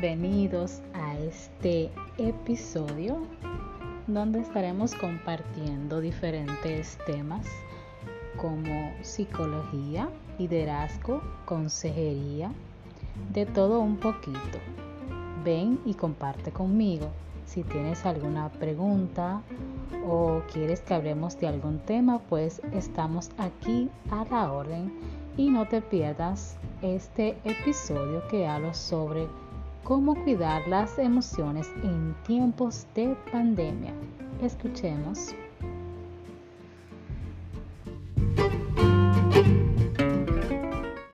bienvenidos a este episodio donde estaremos compartiendo diferentes temas como psicología, liderazgo, consejería, de todo un poquito. Ven y comparte conmigo. Si tienes alguna pregunta o quieres que hablemos de algún tema, pues estamos aquí a la orden y no te pierdas este episodio que hablo sobre cómo cuidar las emociones en tiempos de pandemia. Escuchemos.